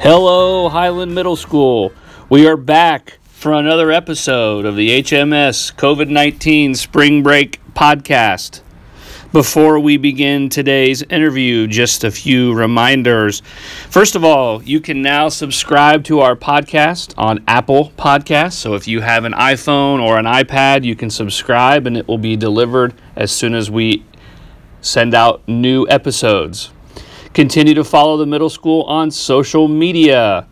Hello, Highland Middle School. We are back for another episode of the HMS COVID 19 Spring Break Podcast. Before we begin today's interview, just a few reminders. First of all, you can now subscribe to our podcast on Apple Podcasts. So if you have an iPhone or an iPad, you can subscribe and it will be delivered as soon as we send out new episodes. Continue to follow the middle school on social media.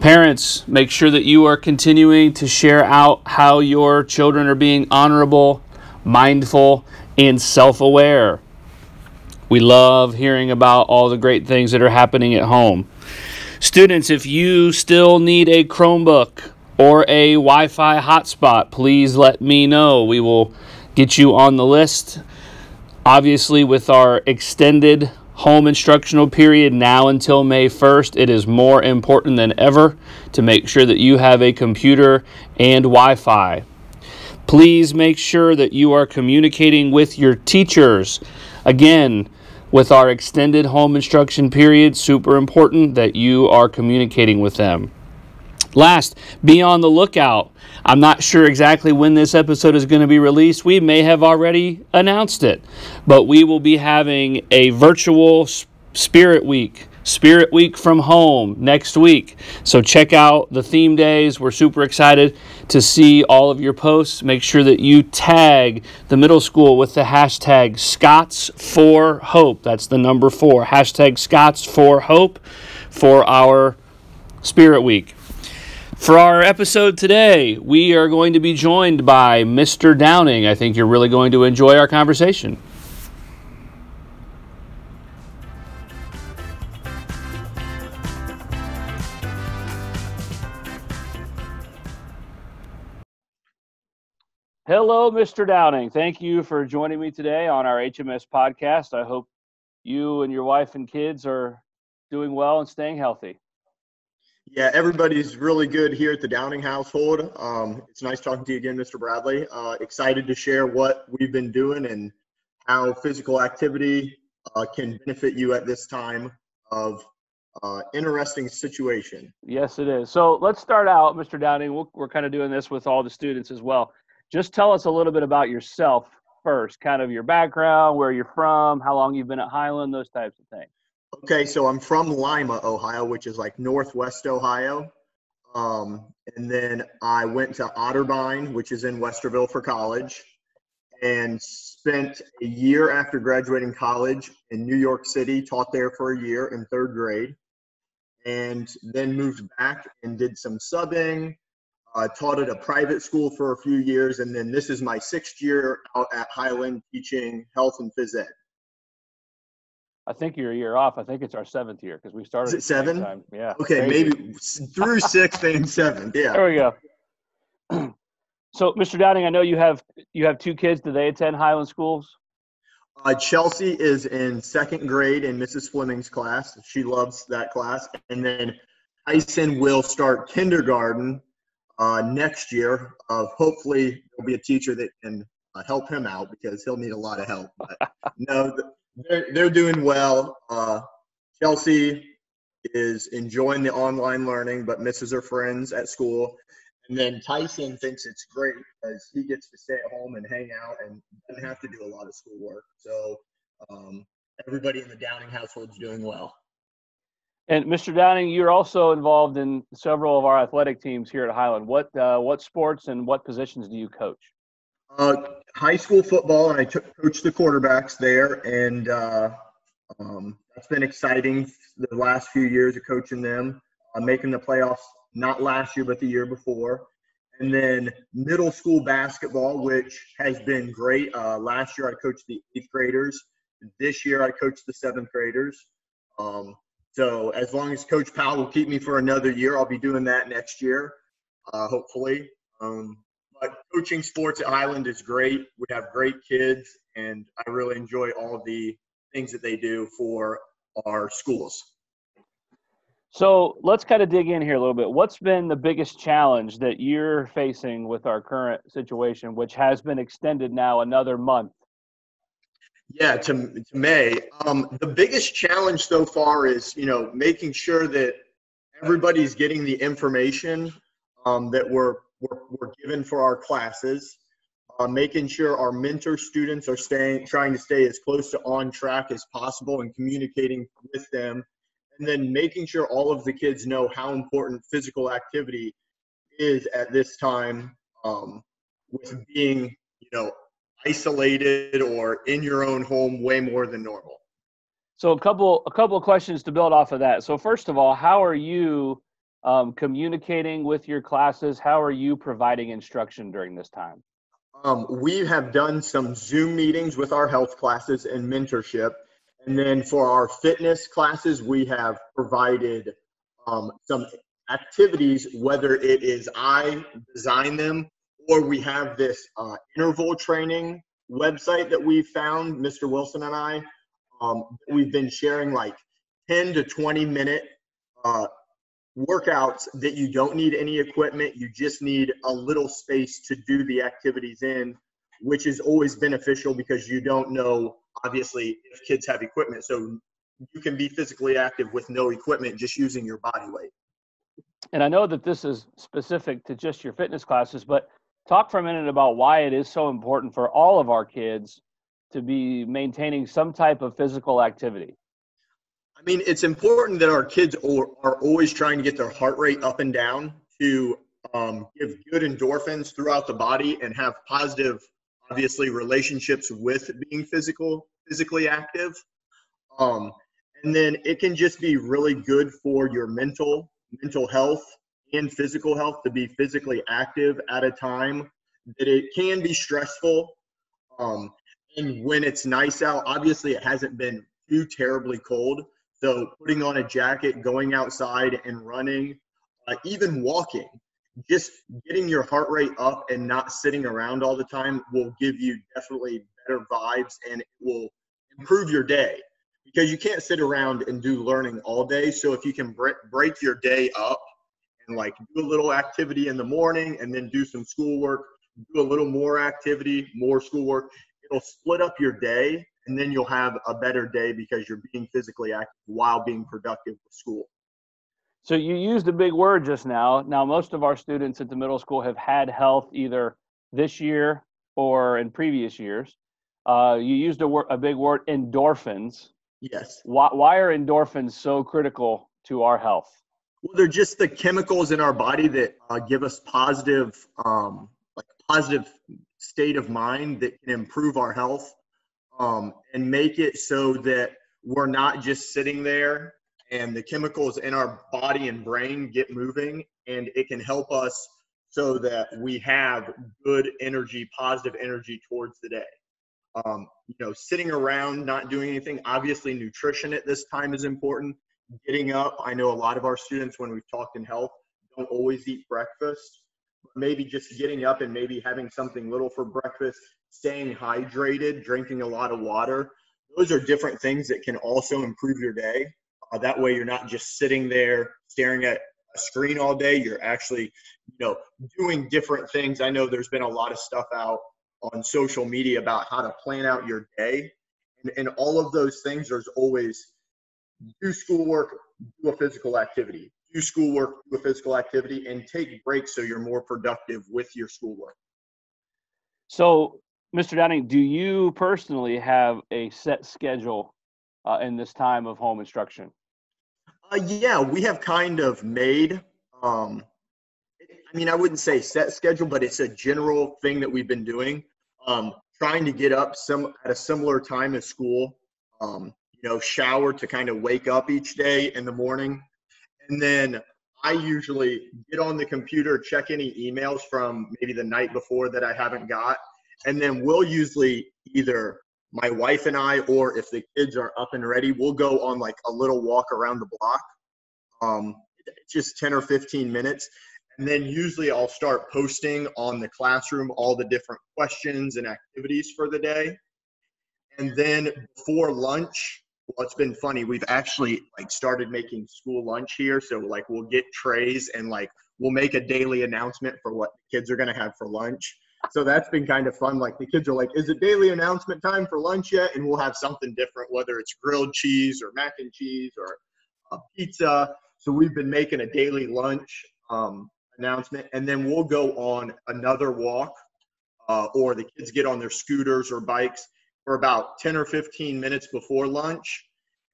Parents, make sure that you are continuing to share out how your children are being honorable, mindful, and self aware. We love hearing about all the great things that are happening at home. Students, if you still need a Chromebook or a Wi Fi hotspot, please let me know. We will get you on the list. Obviously, with our extended home instructional period now until May 1st, it is more important than ever to make sure that you have a computer and Wi Fi. Please make sure that you are communicating with your teachers. Again, with our extended home instruction period, super important that you are communicating with them. Last, be on the lookout. I'm not sure exactly when this episode is going to be released. We may have already announced it, but we will be having a virtual Spirit Week Spirit Week from home next week. So check out the theme days. We're super excited to see all of your posts. Make sure that you tag the middle school with the hashtag Scots for Hope. That's the number four. Hashtag Scots for Hope for our Spirit Week. For our episode today, we are going to be joined by Mr. Downing. I think you're really going to enjoy our conversation. Hello, Mr. Downing. Thank you for joining me today on our HMS podcast. I hope you and your wife and kids are doing well and staying healthy. Yeah, everybody's really good here at the Downing household. Um, it's nice talking to you again, Mr. Bradley. Uh, excited to share what we've been doing and how physical activity uh, can benefit you at this time of uh, interesting situation. Yes, it is. So let's start out, Mr. Downing. we we are kind of doing this with all the students as well just tell us a little bit about yourself first, kind of your background, where you're from, how long you've been at Highland, those types of things. Okay, so I'm from Lima, Ohio, which is like northwest Ohio. Um, and then I went to Otterbein, which is in Westerville for college, and spent a year after graduating college in New York City, taught there for a year in third grade, and then moved back and did some subbing, uh, taught at a private school for a few years, and then this is my sixth year out at Highland teaching health and phys ed. I think you're a year off. I think it's our seventh year because we started. Seven? Time. Yeah. Okay, crazy. maybe through sixth and seventh. Yeah. There we go. so, Mr. Downing, I know you have you have two kids. Do they attend Highland schools? Uh, Chelsea is in second grade in Mrs. Fleming's class. She loves that class, and then Tyson will start kindergarten uh, next year. Uh, hopefully, there'll be a teacher that can uh, help him out because he'll need a lot of help. But no, they're, they're doing well. Uh, Chelsea is enjoying the online learning, but misses her friends at school. And then Tyson thinks it's great because he gets to stay at home and hang out and doesn't have to do a lot of schoolwork. So um, everybody in the Downing household is doing well. And Mr. Downing, you're also involved in several of our athletic teams here at Highland. What uh, what sports and what positions do you coach? Uh, high school football, and I took, coach the quarterbacks there, and uh, um, that's been exciting the last few years of coaching them, uh, making the playoffs not last year but the year before. And then middle school basketball, which has been great. Uh, last year I coached the eighth graders. This year I coached the seventh graders. Um, so as long as Coach Powell will keep me for another year, I'll be doing that next year, uh, hopefully. Um, but coaching sports at Highland is great. We have great kids, and I really enjoy all the things that they do for our schools. So let's kind of dig in here a little bit. What's been the biggest challenge that you're facing with our current situation, which has been extended now another month? Yeah, to, to May. Um, the biggest challenge so far is, you know, making sure that everybody's getting the information um, that we're, we're, we're given for our classes, uh, making sure our mentor students are staying, trying to stay as close to on track as possible and communicating with them, and then making sure all of the kids know how important physical activity is at this time um, with being, you know, isolated or in your own home way more than normal. So a couple a couple of questions to build off of that. So first of all, how are you um, communicating with your classes? How are you providing instruction during this time? Um, we have done some Zoom meetings with our health classes and mentorship. And then for our fitness classes, we have provided um, some activities, whether it is I design them or we have this uh, interval training website that we found, Mr. Wilson and I. Um, we've been sharing like 10 to 20 minute uh, workouts that you don't need any equipment. You just need a little space to do the activities in, which is always beneficial because you don't know, obviously, if kids have equipment. So you can be physically active with no equipment, just using your body weight. And I know that this is specific to just your fitness classes, but talk for a minute about why it is so important for all of our kids to be maintaining some type of physical activity. I mean, it's important that our kids are, always trying to get their heart rate up and down to um, give good endorphins throughout the body and have positive, obviously, relationships with being physical, physically active. Um, and then it can just be really good for your mental mental health and physical health to be physically active at a time that it can be stressful. Um, and when it's nice out, obviously it hasn't been too terribly cold. So putting on a jacket, going outside and running, uh, even walking, just getting your heart rate up and not sitting around all the time will give you definitely better vibes and it will improve your day because you can't sit around and do learning all day. So if you can break, break your day up and like do a little activity in the morning and then do some schoolwork, do a little more activity, more schoolwork, it'll split up your day and then you'll have a better day because you're being physically active while being productive with school. So you used a big word just now. Now most of our students at the middle school have had health either this year or in previous years. Uh, you used a, word, a big word, endorphins. Yes. Why, why are endorphins so critical to our health? Well, they're just the chemicals in our body that uh, give us positive, um, like positive state of mind that can improve our health um, and make it so that we're not just sitting there and the chemicals in our body and brain get moving and it can help us so that we have good energy, positive energy towards the day um, you know, sitting around not doing anything. Obviously, nutrition at this time is important. Getting up. I know a lot of our students, when we've talked in health, don't always eat breakfast. Maybe just getting up and maybe having something little for breakfast, staying hydrated, drinking a lot of water. Those are different things that can also improve your day. Uh, that way, you're not just sitting there staring at a screen all day. You're actually, you know, doing different things. I know there's been a lot of stuff out on social media about how to plan out your day. And, and all of those things, there's always do schoolwork, do a physical activity, do schoolwork, do a physical activity, and take breaks so you're more productive with your schoolwork. So, Mr. Downing, do you personally have a set schedule uh, in this time of home instruction? Uh, yeah, we have kind of made um, I mean, I wouldn't say set schedule, but it's a general thing that we've been doing um, trying to get up some at a similar time as school. Um, you know, shower to kind of wake up each day in the morning, and then I usually get on the computer, check any emails from maybe the night before that I haven't got, and then we'll usually either my wife and I, or if the kids are up and ready, we'll go on like a little walk around the block. Um, just 10 or 15 minutes and then usually I'll start posting on the classroom all the different questions and activities for the day. And then before lunch, well, it's been funny. We've actually like started making school lunch here. So like we'll get trays and like we'll make a daily announcement for what the kids are gonna have for lunch. So that's been kind of fun. Like the kids are like, is it daily announcement time for lunch yet? And we'll have something different, whether it's grilled cheese or mac and cheese or a pizza. so we've been making a daily lunch um, announcement, and then we'll go on another walk, uh, or the kids get on their scooters or bikes for about 10 or 15 minutes before lunch,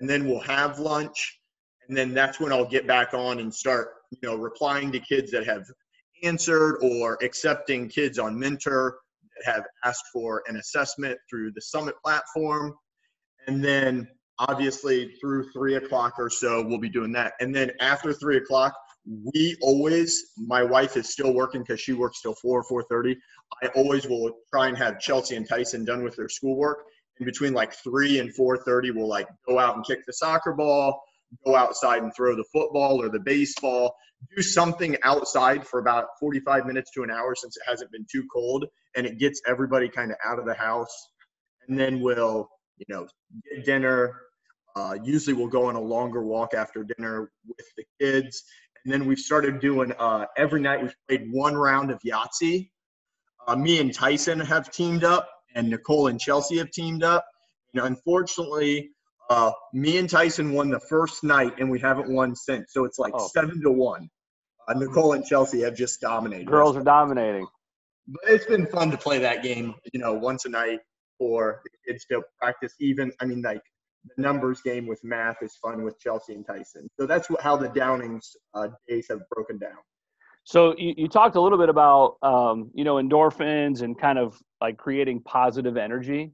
and then we'll have lunch, and then that's when I'll get back on and start, you know, replying to kids that have answered or accepting kids on Mentor that have asked for an assessment through the Summit platform, and then obviously through three o'clock or so we'll be doing that. And then after three o'clock we always my wife is still working because she works till 4 or 4.30 i always will try and have chelsea and tyson done with their schoolwork. In between like 3 and 4.30 we'll like go out and kick the soccer ball go outside and throw the football or the baseball do something outside for about 45 minutes to an hour since it hasn't been too cold and it gets everybody kind of out of the house and then we'll you know get dinner uh, usually we'll go on a longer walk after dinner with the kids and then we've started doing uh, every night we've played one round of Yahtzee. Uh, me and Tyson have teamed up, and Nicole and Chelsea have teamed up. And unfortunately, uh, me and Tyson won the first night, and we haven't won since. So it's like oh. seven to one. Uh, Nicole and Chelsea have just dominated. Girls are dominating. But it's been fun to play that game, you know, once a night for the kids to practice. Even, I mean, like the numbers game with math is fun with Chelsea and Tyson. So that's what, how the Downings uh, days have broken down. So you, you talked a little bit about um, you know endorphins and kind of like creating positive energy.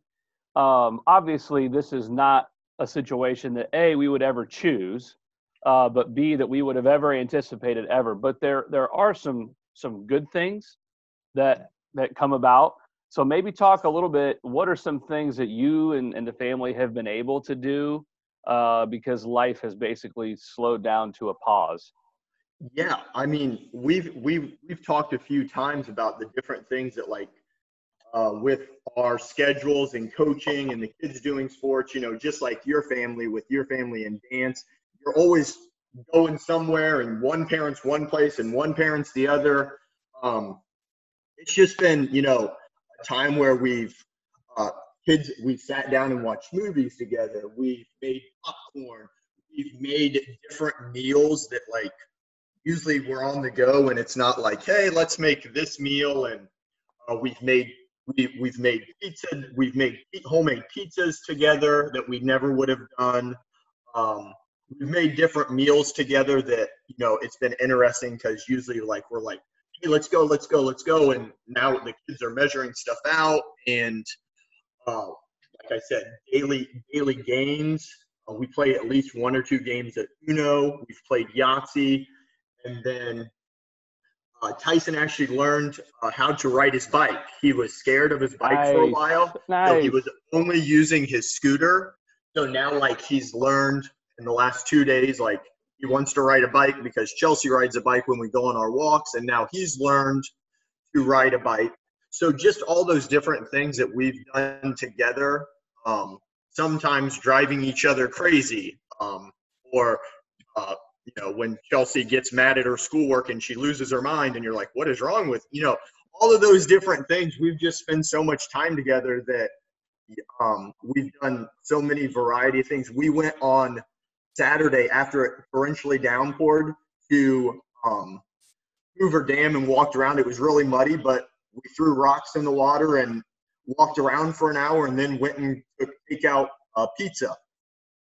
Um, obviously, this is not a situation that a we would ever choose, uh, but b that we would have ever anticipated ever. But there there are some some good things that that come about. So maybe talk a little bit. What are some things that you and, and the family have been able to do uh, because life has basically slowed down to a pause? Yeah, I mean, we've we've we've talked a few times about the different things that like uh, with our schedules and coaching and the kids doing sports. You know, just like your family with your family and dance, you're always going somewhere, and one parent's one place and one parent's the other. Um, it's just been, you know, a time where we've uh, kids we've sat down and watched movies together. We've made popcorn. We've made different meals that like usually we're on the go and it's not like hey let's make this meal and uh, we've made we, we've made pizza we've made homemade pizzas together that we never would have done um, we've made different meals together that you know it's been interesting because usually like we're like hey, let's go, let's go, let's go. And now the kids are measuring stuff out. And uh, like I said, daily daily games. Uh, we play at least one or two games at Uno. We've played Yahtzee, and then uh, Tyson actually learned uh, how to ride his bike. He was scared of his bike nice. for a while, nice. so he was only using his scooter. So now, like he's learned in the last two days, like he wants to ride a bike because Chelsea rides a bike when we go on our walks, and now he's learned to ride a bike. So just all those different things that we've done together. Um, sometimes driving each other crazy, um, or uh, you know when Chelsea gets mad at her schoolwork and she loses her mind, and you're like, "What is wrong with you know?" All of those different things. We've just spent so much time together that um, we've done so many variety of things. We went on Saturday after it torrentially downpoured to um, Hoover Dam and walked around. It was really muddy, but we threw rocks in the water and walked around for an hour and then went and took takeout uh, pizza.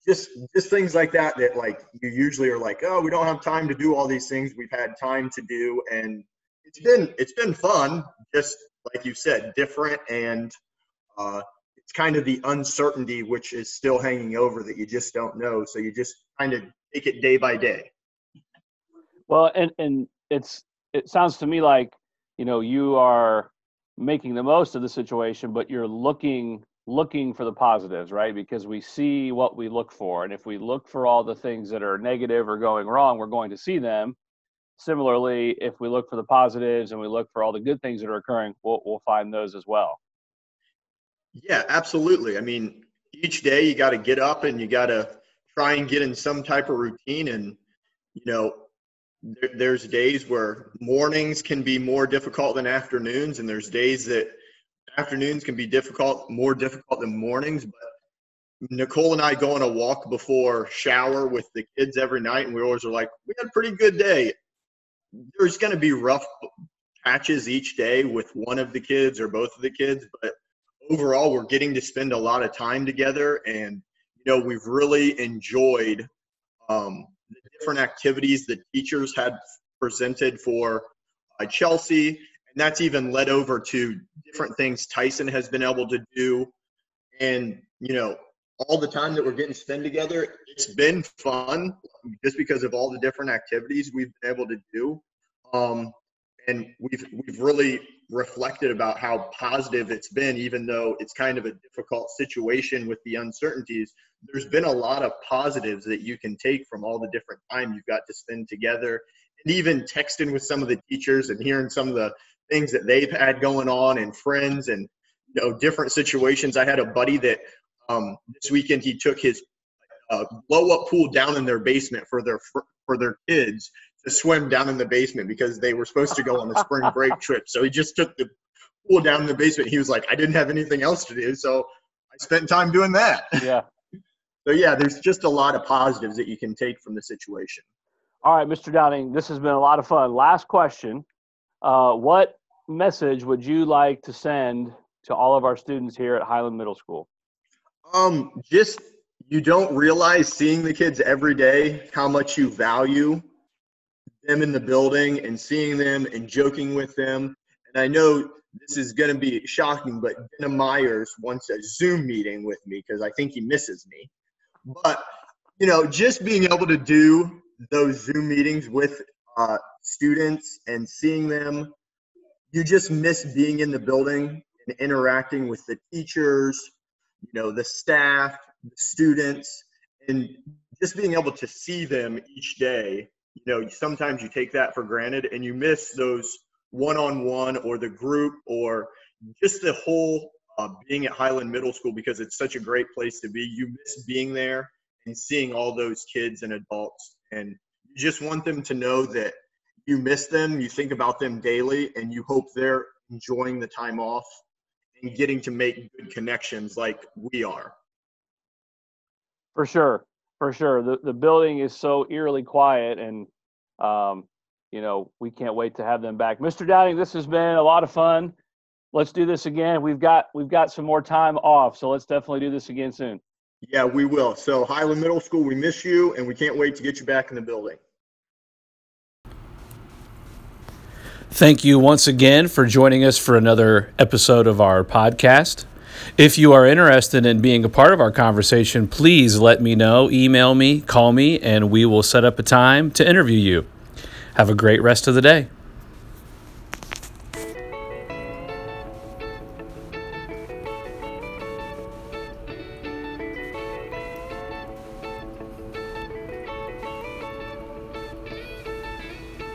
Just just things like that that like you usually are like, oh, we don't have time to do all these things. We've had time to do, and it's been it's been fun. Just like you said, different and uh, it's kind of the uncertainty which is still hanging over that you just don't know. So you just kind of take it day by day. Well, and and it's it sounds to me like you know you are making the most of the situation, but you're looking looking for the positives, right? Because we see what we look for, and if we look for all the things that are negative or going wrong, we're going to see them. Similarly, if we look for the positives and we look for all the good things that are occurring, we'll, we'll find those as well. Yeah, absolutely. I mean, each day you got to get up and you got to try and get in some type of routine. And, you know, there, there's days where mornings can be more difficult than afternoons, and there's days that afternoons can be difficult, more difficult than mornings. But Nicole and I go on a walk before shower with the kids every night, and we always are like, we had a pretty good day. There's going to be rough patches each day with one of the kids or both of the kids, but overall, we're getting to spend a lot of time together, and you know, we've really enjoyed um, the different activities that teachers had presented for uh, Chelsea, that's even led over to different things Tyson has been able to do, and you know, all the time that we're getting spent together, it's been fun just because of all the different activities we've been able to do. Um, and we've we've really reflected about how positive it's been, even though it's kind of a difficult situation with the uncertainties. There's been a lot of positives that you can take from all the different time you've got to spend together, and even texting with some of the teachers and hearing some of the things that they've had going on and friends and you know different situations. I had a buddy that um, this weekend he took his uh, blow up pool down in their basement for their for their kids to swim down in the basement because they were supposed to go on the spring break trip. So he just took the pool down in the basement. He was like, I didn't have anything else to do, so I spent time doing that. Yeah. so yeah, there's just a lot of positives that you can take from the situation. All right, Mr. Downing, this has been a lot of fun. Last question: uh, What message would you like to send to all of our students here at Highland Middle School? Um, just you don't realize seeing the kids every day how much you value them in the building and seeing them and joking with them. And I know this is going to be shocking, but Denham Myers wants a Zoom meeting with me because I think he misses me. But, you know, just being able to do those Zoom meetings with uh, students and seeing them, you just miss being in the building and interacting with the teachers, you know, the staff, the students, and just being able to see them each day. You know sometimes you take that for granted and you miss those one-on-one or the group or just the whole uh, being at highland middle school because it's such a great place to be. You miss being there and seeing all those kids and adults and just want them to know that you miss them you think about them daily and you hope they're enjoying the time off and getting to make good connections like we are for sure for sure. The the building is so eerily quiet, and um, you know we can't wait to have them back. Mr. Downing, this has been a lot of fun. Let's do this again. We've got we've got some more time off, so let's definitely do this again soon. Yeah, we will. So Highland Middle School, we miss you, and we can't wait to get you back in the building. Thank you once again for joining us for another episode of our podcast. If you are interested in being a part of our conversation, please let me know, email me, call me, and we will set up a time to interview you. Have a great rest of the day.